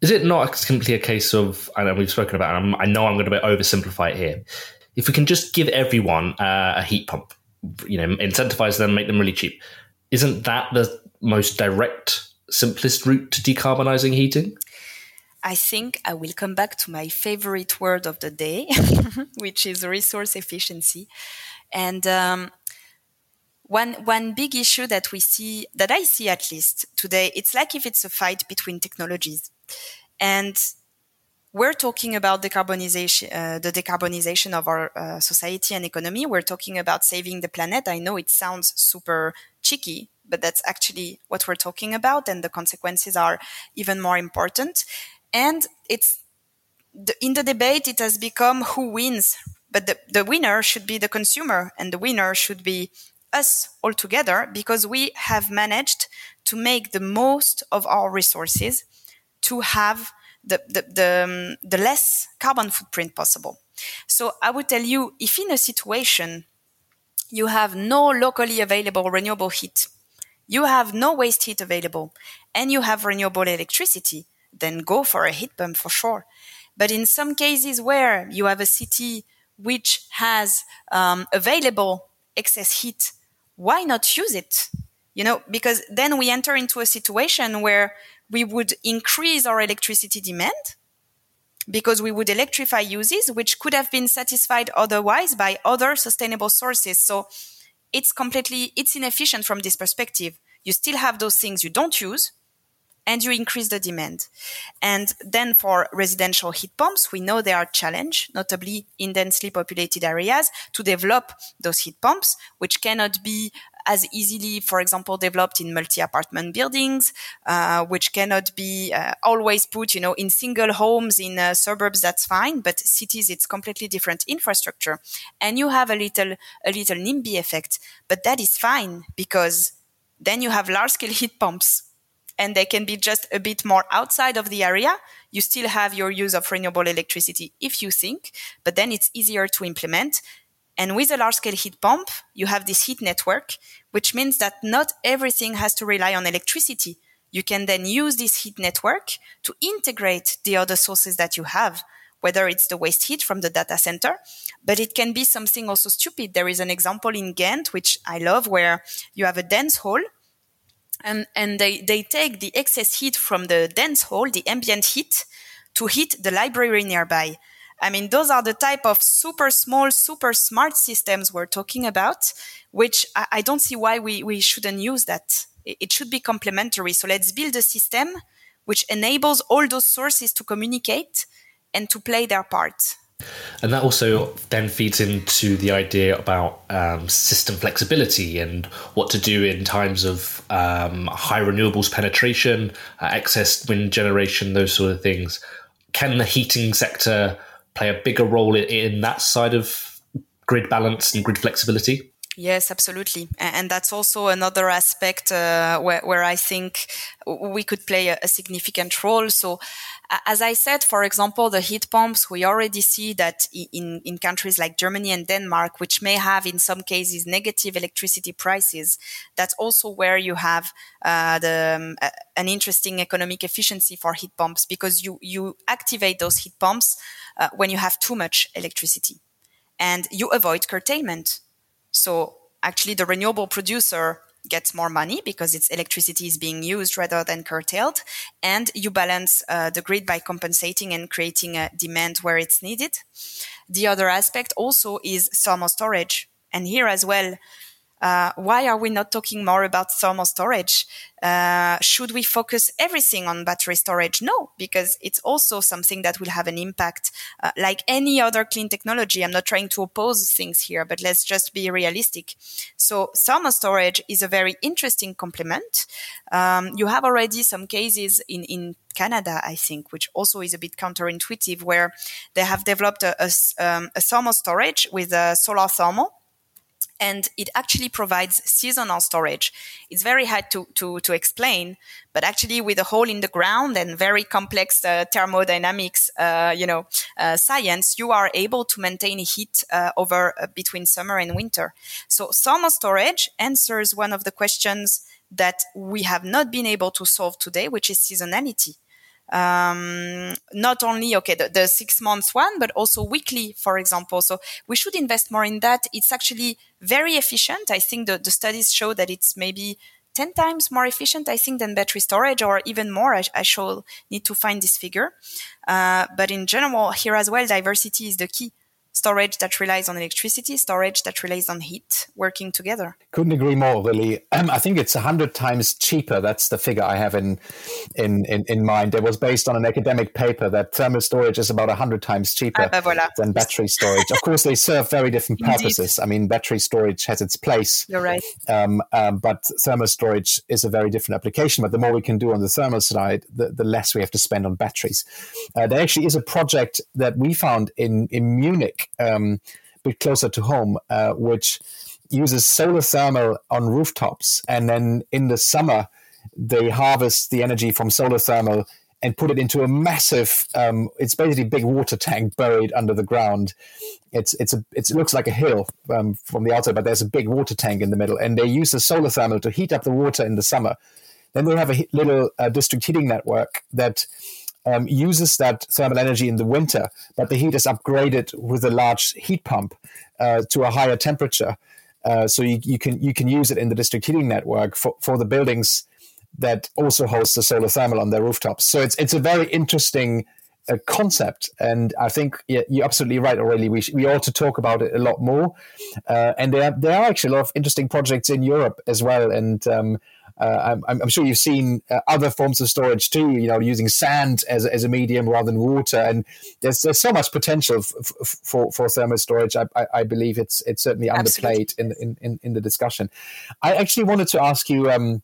Is it not simply a case of, I know we've spoken about, and i know I'm going to oversimplify it here. If we can just give everyone uh, a heat pump, you know, incentivize them, make them really cheap, isn't that the most direct, simplest route to decarbonizing heating? I think I will come back to my favorite word of the day, which is resource efficiency. And um, one one big issue that we see, that I see at least today, it's like if it's a fight between technologies, and we're talking about decarbonization, uh, the decarbonization of our uh, society and economy. We're talking about saving the planet. I know it sounds super cheeky, but that's actually what we're talking about, and the consequences are even more important. And it's the, in the debate, it has become who wins, but the, the winner should be the consumer, and the winner should be us all together because we have managed to make the most of our resources to have the, the, the, um, the less carbon footprint possible. So I would tell you, if in a situation you have no locally available renewable heat, you have no waste heat available, and you have renewable electricity, then go for a heat pump for sure. But in some cases where you have a city which has um, available excess heat, why not use it? You know, because then we enter into a situation where we would increase our electricity demand because we would electrify uses which could have been satisfied otherwise by other sustainable sources. So it's completely, it's inefficient from this perspective. You still have those things you don't use and you increase the demand. And then for residential heat pumps, we know there are challenge, notably in densely populated areas to develop those heat pumps, which cannot be as easily, for example, developed in multi-apartment buildings, uh, which cannot be uh, always put, you know, in single homes in uh, suburbs. That's fine, but cities, it's completely different infrastructure, and you have a little a little NIMBY effect, but that is fine because then you have large-scale heat pumps, and they can be just a bit more outside of the area. You still have your use of renewable electricity if you think, but then it's easier to implement and with a large scale heat pump, you have this heat network, which means that not everything has to rely on electricity. You can then use this heat network to integrate the other sources that you have, whether it's the waste heat from the data center, but it can be something also stupid. There is an example in Ghent, which I love, where you have a dance hall and, and they, they take the excess heat from the dance hall, the ambient heat, to heat the library nearby. I mean, those are the type of super small, super smart systems we're talking about, which I, I don't see why we, we shouldn't use that. It, it should be complementary. So let's build a system which enables all those sources to communicate and to play their part. And that also then feeds into the idea about um, system flexibility and what to do in times of um, high renewables penetration, uh, excess wind generation, those sort of things. Can the heating sector play a bigger role in, in that side of grid balance and grid flexibility? Yes, absolutely. And that's also another aspect uh, where, where, I think we could play a, a, significant role. So, as I said, for example, the heat pumps, we already see that in, in countries like Germany and Denmark, which may have in some cases negative electricity prices, that's also where you have uh, the, um, an interesting economic efficiency for heat pumps because you, you activate those heat pumps uh, when you have too much electricity and you avoid curtailment. So actually the renewable producer gets more money because its electricity is being used rather than curtailed. And you balance uh, the grid by compensating and creating a demand where it's needed. The other aspect also is thermal storage. And here as well, uh, why are we not talking more about thermal storage? Uh, should we focus everything on battery storage? No, because it's also something that will have an impact. Uh, like any other clean technology, I'm not trying to oppose things here, but let's just be realistic. So thermal storage is a very interesting complement. Um, you have already some cases in, in Canada, I think, which also is a bit counterintuitive, where they have developed a, a, um, a thermal storage with a solar thermal and it actually provides seasonal storage. It's very hard to, to, to explain, but actually with a hole in the ground and very complex uh, thermodynamics, uh, you know, uh, science, you are able to maintain heat uh, over uh, between summer and winter. So thermal storage answers one of the questions that we have not been able to solve today, which is seasonality um, not only okay the, the, six months one but also weekly for example. So we should invest more in that. It's actually very efficient. I think the, the studies show that it's maybe 10 times more efficient i think than battery storage or even more. I, I shall need to find this figure. Uh, but in general here as well diversity is the key storage that relies on electricity, storage that relies on heat, working together. Couldn't agree more, Lily. Um, I think it's a hundred times cheaper. That's the figure I have in, in, in in mind. It was based on an academic paper that thermal storage is about a hundred times cheaper ah, voilà. than battery storage. of course, they serve very different purposes. I mean, battery storage has its place. You're right. Um, um, but thermal storage is a very different application. But the more we can do on the thermal side, the, the less we have to spend on batteries. Uh, there actually is a project that we found in in Munich um, a bit closer to home, uh, which uses solar thermal on rooftops. And then in the summer, they harvest the energy from solar thermal and put it into a massive um, it's basically a big water tank buried under the ground. It's it's a it's, it looks like a hill um, from the outside but there's a big water tank in the middle. And they use the solar thermal to heat up the water in the summer. Then they have a little uh, district heating network that um, uses that thermal energy in the winter, but the heat is upgraded with a large heat pump uh, to a higher temperature. Uh, so you, you, can you can use it in the district heating network for, for the buildings that also host the solar thermal on their rooftops. So it's it's a very interesting uh, concept, and I think yeah, you're absolutely right, Aurelie. We sh- we ought to talk about it a lot more. Uh, and there there are actually a lot of interesting projects in Europe as well, and um, uh, I'm, I'm, sure you've seen uh, other forms of storage too. You know, using sand as, as a medium rather than water, and there's there's so much potential f- f- for for thermal storage. I, I, I, believe it's it's certainly underplayed in, in, in in the discussion. I actually wanted to ask you. Um,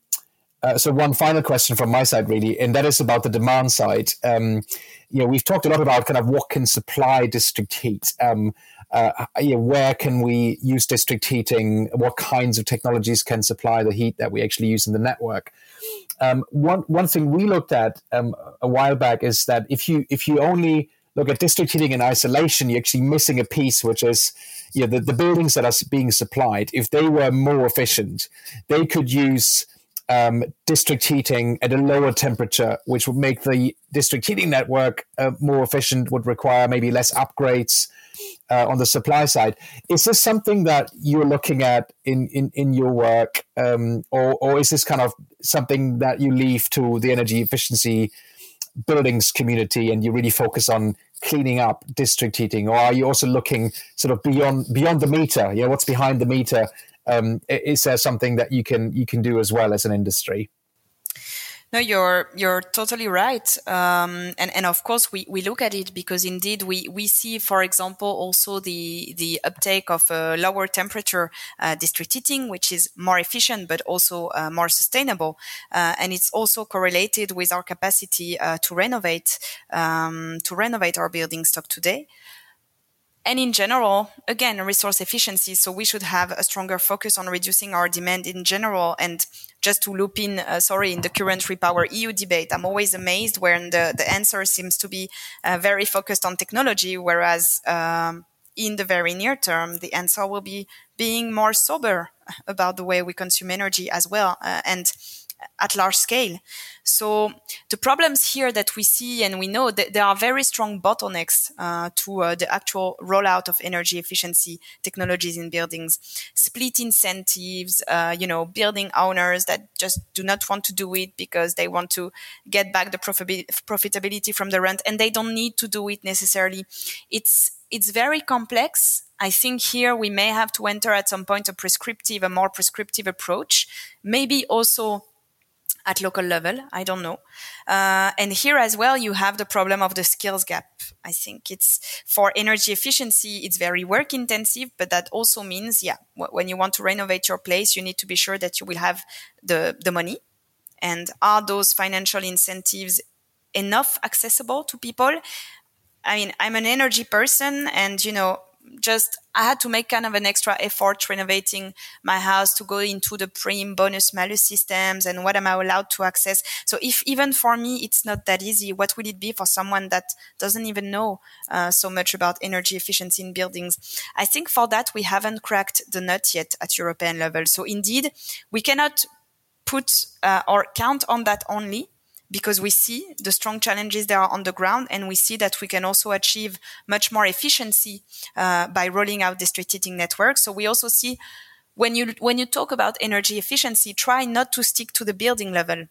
uh, so one final question from my side, really, and that is about the demand side. Um, you know, we've talked a lot about kind of what can supply district heat. Um, uh, where can we use district heating? What kinds of technologies can supply the heat that we actually use in the network? Um, one one thing we looked at um, a while back is that if you if you only look at district heating in isolation, you're actually missing a piece, which is you know, the, the buildings that are being supplied. If they were more efficient, they could use um, district heating at a lower temperature, which would make the district heating network uh, more efficient, would require maybe less upgrades uh, on the supply side. Is this something that you're looking at in, in, in your work, um, or, or is this kind of something that you leave to the energy efficiency buildings community and you really focus on cleaning up district heating, or are you also looking sort of beyond beyond the meter? Know, what's behind the meter? Um, is there something that you can you can do as well as an industry? No, you're you're totally right, um, and and of course we, we look at it because indeed we, we see, for example, also the the uptake of uh, lower temperature uh, district heating, which is more efficient but also uh, more sustainable, uh, and it's also correlated with our capacity uh, to renovate um, to renovate our building stock today and in general, again, resource efficiency. So we should have a stronger focus on reducing our demand in general. And just to loop in, uh, sorry, in the current Repower EU debate, I'm always amazed when the, the answer seems to be uh, very focused on technology, whereas um, in the very near term, the answer will be being more sober about the way we consume energy as well. Uh, and at large scale. So the problems here that we see and we know that there are very strong bottlenecks uh, to uh, the actual rollout of energy efficiency technologies in buildings, split incentives, uh, you know, building owners that just do not want to do it because they want to get back the profitability from the rent and they don't need to do it necessarily. It's it's very complex. I think here we may have to enter at some point a prescriptive, a more prescriptive approach. Maybe also at local level. I don't know. Uh, and here as well, you have the problem of the skills gap. I think it's for energy efficiency, it's very work intensive, but that also means, yeah, w- when you want to renovate your place, you need to be sure that you will have the, the money. And are those financial incentives enough accessible to people? I mean, I'm an energy person and, you know, just I had to make kind of an extra effort renovating my house to go into the prime bonus malus systems and what am I allowed to access. So if even for me it's not that easy, what will it be for someone that doesn't even know uh, so much about energy efficiency in buildings? I think for that we haven't cracked the nut yet at European level. So indeed we cannot put uh, or count on that only because we see the strong challenges that are on the ground and we see that we can also achieve much more efficiency uh, by rolling out district heating networks. So we also see when you when you talk about energy efficiency, try not to stick to the building level.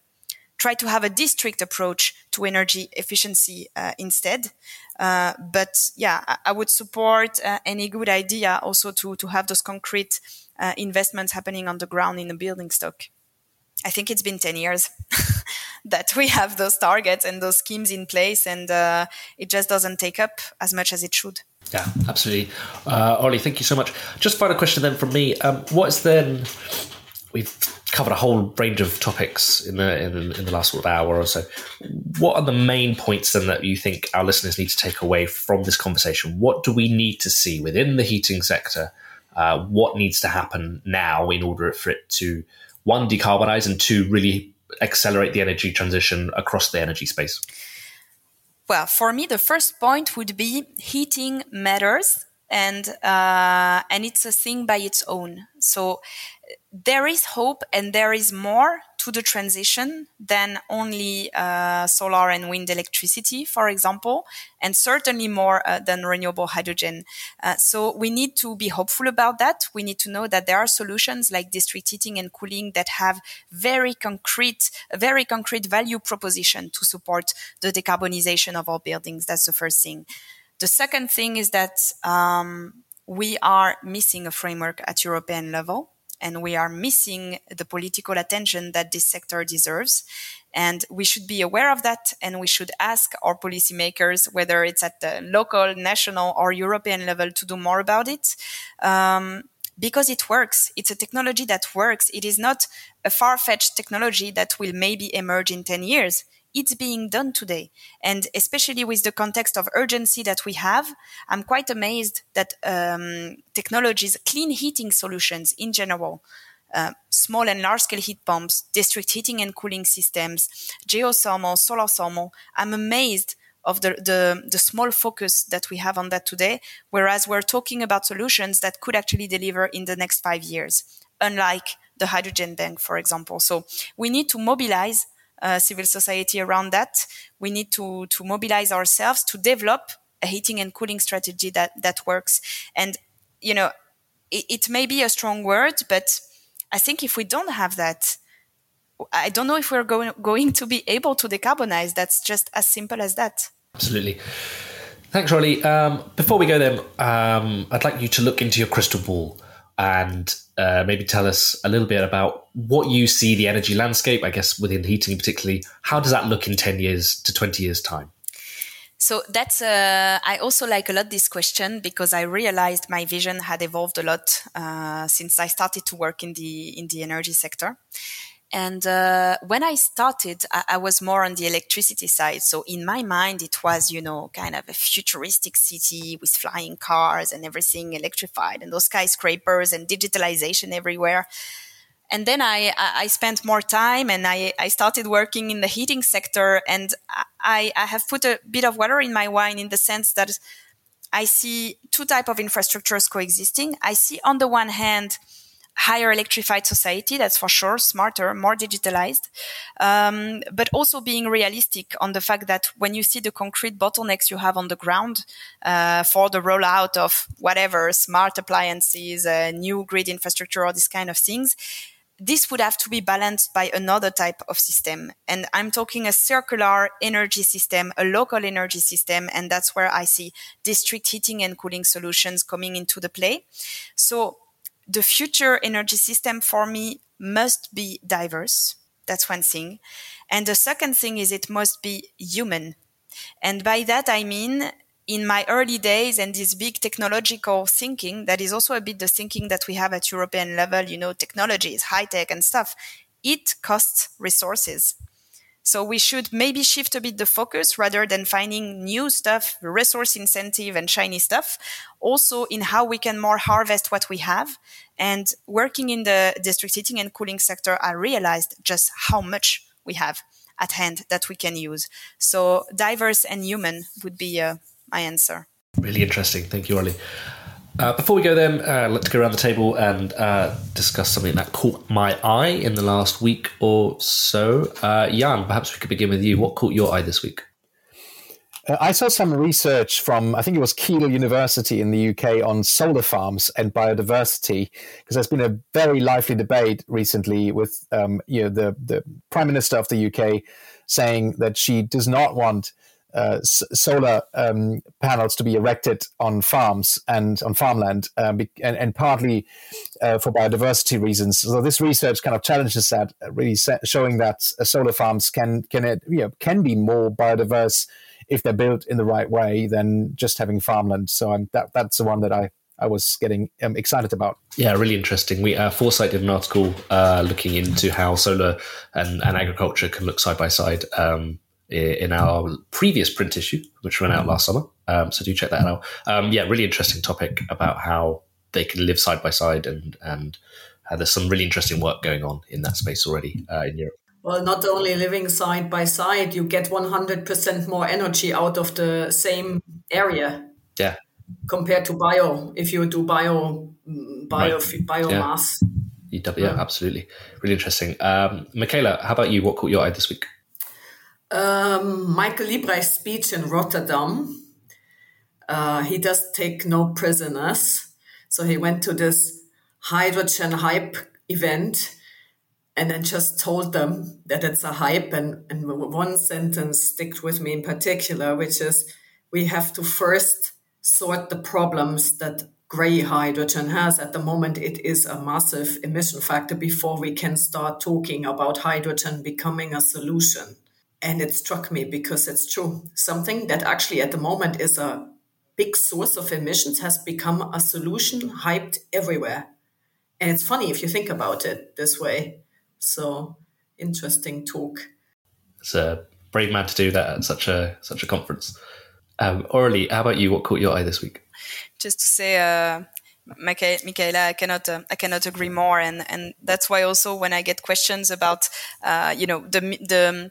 try to have a district approach to energy efficiency uh, instead. Uh, but yeah, I, I would support uh, any good idea also to to have those concrete uh, investments happening on the ground in the building stock. I think it's been ten years. that we have those targets and those schemes in place, and uh, it just doesn't take up as much as it should. Yeah, absolutely. Uh, Ollie, thank you so much. Just final question then from me. Um, what's then we've covered a whole range of topics in the in, in, the last sort of hour or so. What are the main points then that you think our listeners need to take away from this conversation? What do we need to see within the heating sector? Uh, what needs to happen now in order for it to one decarbonize and two really accelerate the energy transition across the energy space? Well, for me, the first point would be heating matters and uh, and it's a thing by its own. So there is hope and there is more to the transition than only uh, solar and wind electricity, for example, and certainly more uh, than renewable hydrogen. Uh, so we need to be hopeful about that. We need to know that there are solutions like district heating and cooling that have very concrete, very concrete value proposition to support the decarbonization of our buildings. That's the first thing. The second thing is that um, we are missing a framework at European level and we are missing the political attention that this sector deserves. And we should be aware of that and we should ask our policymakers, whether it's at the local, national, or European level, to do more about it. Um, because it works. It's a technology that works. It is not a far fetched technology that will maybe emerge in 10 years it's being done today. And especially with the context of urgency that we have, I'm quite amazed that um, technologies, clean heating solutions in general, uh, small and large scale heat pumps, district heating and cooling systems, geothermal, solar thermal, I'm amazed of the, the, the small focus that we have on that today, whereas we're talking about solutions that could actually deliver in the next five years, unlike the hydrogen bank, for example. So we need to mobilize uh, civil society around that. We need to to mobilize ourselves to develop a heating and cooling strategy that that works. And you know, it, it may be a strong word, but I think if we don't have that, I don't know if we're going going to be able to decarbonize. That's just as simple as that. Absolutely. Thanks, Rolly. Um, before we go, then, um, I'd like you to look into your crystal ball and uh, maybe tell us a little bit about what you see the energy landscape, I guess within heating particularly. How does that look in 10 years to 20 years' time? So that's, uh, I also like a lot this question because I realized my vision had evolved a lot uh, since I started to work in the, in the energy sector. And uh, when I started, I, I, was more on the electricity side. So in my mind, it was, you know, kind of a futuristic city with flying cars and everything electrified and those skyscrapers and digitalization everywhere. And then I, I spent more time and I, I started working in the heating sector. And I, I have put a bit of water in my wine in the sense that I see two type of infrastructures coexisting. I see on the one hand, higher electrified society, that's for sure, smarter, more digitalized, um, but also being realistic on the fact that when you see the concrete bottlenecks you have on the ground uh, for the rollout of whatever smart appliances, uh, new grid infrastructure, all these kind of things, this would have to be balanced by another type of system. And I'm talking a circular energy system, a local energy system. And that's where I see district heating and cooling solutions coming into the play. So the future energy system for me must be diverse. That's one thing. And the second thing is it must be human. And by that, I mean, in my early days and this big technological thinking, that is also a bit the thinking that we have at European level, you know, technology is high tech and stuff. It costs resources. So we should maybe shift a bit the focus rather than finding new stuff, resource incentive and shiny stuff, also in how we can more harvest what we have. And working in the district heating and cooling sector, I realized just how much we have at hand that we can use. So diverse and human would be uh, my answer. Really interesting. Thank you, Ollie. Uh, before we go then, uh, let's go around the table and uh, discuss something that caught my eye in the last week or so. Uh, Jan, perhaps we could begin with you. What caught your eye this week? Uh, I saw some research from, I think it was Keele University in the UK on solar farms and biodiversity, because there's been a very lively debate recently with um, you know, the, the Prime Minister of the UK saying that she does not want uh, s- solar um, panels to be erected on farms and on farmland, um, and, and, partly uh, for biodiversity reasons. So this research kind of challenges that, uh, really showing that solar farms can can it, you know, can be more biodiverse if they're built in the right way than just having farmland. So I'm, that that's the one that I I was getting um, excited about. Yeah, really interesting. We uh, Foresight did an article uh, looking into how solar and, and agriculture can look side by side. Um, in our previous print issue, which ran out last summer. Um, so do check that out. Um, yeah, really interesting topic about how they can live side by side, and and uh, there's some really interesting work going on in that space already uh, in Europe. Well, not only living side by side, you get 100% more energy out of the same area. Yeah. Compared to bio, if you do bio, bio right. biomass. Yeah. yeah, absolutely. Really interesting. Um, Michaela, how about you? What caught your eye this week? Um, Michael Liebreich's speech in Rotterdam. Uh, he does take no prisoners. So he went to this hydrogen hype event and then just told them that it's a hype. And, and one sentence sticked with me in particular, which is we have to first sort the problems that gray hydrogen has. At the moment, it is a massive emission factor before we can start talking about hydrogen becoming a solution. And it struck me because it's true. Something that actually at the moment is a big source of emissions has become a solution hyped everywhere. And it's funny if you think about it this way. So interesting talk. It's a brave man to do that at such a such a conference. Um, Aurelie, how about you? What caught your eye this week? Just to say, uh, Michaela, I cannot, uh, I cannot agree more, and and that's why also when I get questions about, uh, you know, the the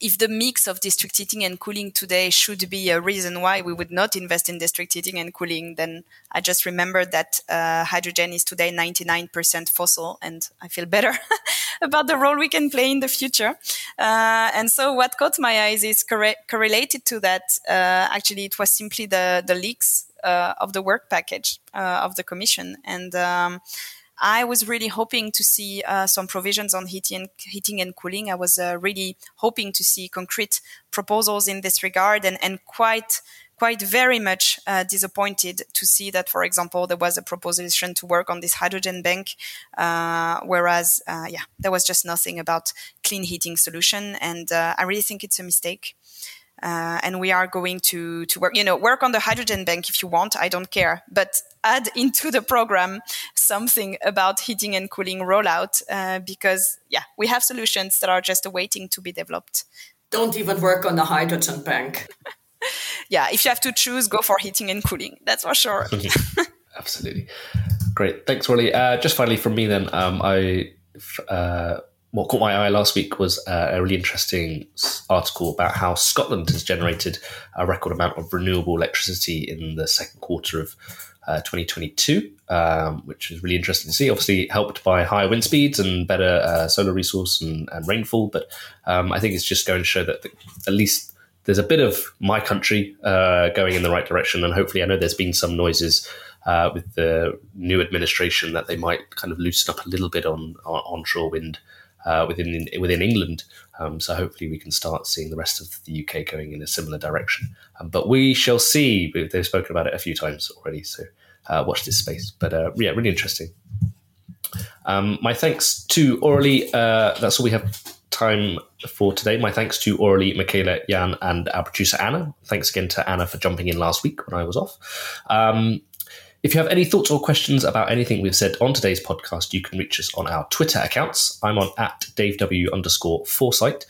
if the mix of district heating and cooling today should be a reason why we would not invest in district heating and cooling, then I just remember that uh, hydrogen is today 99% fossil, and I feel better about the role we can play in the future. Uh, and so, what caught my eyes is corre- correlated to that. Uh, actually, it was simply the the leaks uh, of the work package uh, of the Commission, and um, I was really hoping to see uh, some provisions on heating, heating and cooling. I was uh, really hoping to see concrete proposals in this regard, and and quite quite very much uh, disappointed to see that, for example, there was a proposition to work on this hydrogen bank, uh, whereas, uh, yeah, there was just nothing about clean heating solution, and uh, I really think it's a mistake. Uh, and we are going to to work you know work on the hydrogen bank if you want i don't care. But add into the program something about heating and cooling rollout uh, because yeah we have solutions that are just waiting to be developed. Don't even work on the hydrogen bank. Yeah if you have to choose go for heating and cooling that's for sure. Absolutely. Great. Thanks Wally. Uh, just finally from me then um, i uh, what caught my eye last week was uh, a really interesting article about how Scotland has generated a record amount of renewable electricity in the second quarter of uh, 2022, um, which is really interesting to see. Obviously, helped by higher wind speeds and better uh, solar resource and, and rainfall. But um, I think it's just going to show that the, at least there's a bit of my country uh, going in the right direction. And hopefully, I know there's been some noises. Uh, with the new administration, that they might kind of loosen up a little bit on, on onshore wind uh, within within England. Um, so hopefully we can start seeing the rest of the UK going in a similar direction. Um, but we shall see. They've spoken about it a few times already, so uh, watch this space. But uh, yeah, really interesting. Um, my thanks to Aurelie. Uh, that's all we have time for today. My thanks to Aurelie, Michaela, Jan, and our producer Anna. Thanks again to Anna for jumping in last week when I was off. Um, if you have any thoughts or questions about anything we've said on today's podcast, you can reach us on our Twitter accounts. I'm on at DaveW underscore Foresight.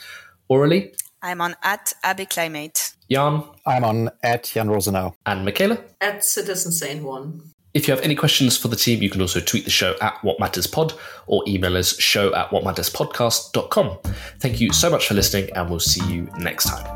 Aurelie? I'm on at AB Climate. Jan? I'm on at Jan Rosenow. And Michaela? At Citizen Sane One. If you have any questions for the team, you can also tweet the show at Watt Matters Pod or email us show at wattmatterspodcast.com. Thank you so much for listening, and we'll see you next time.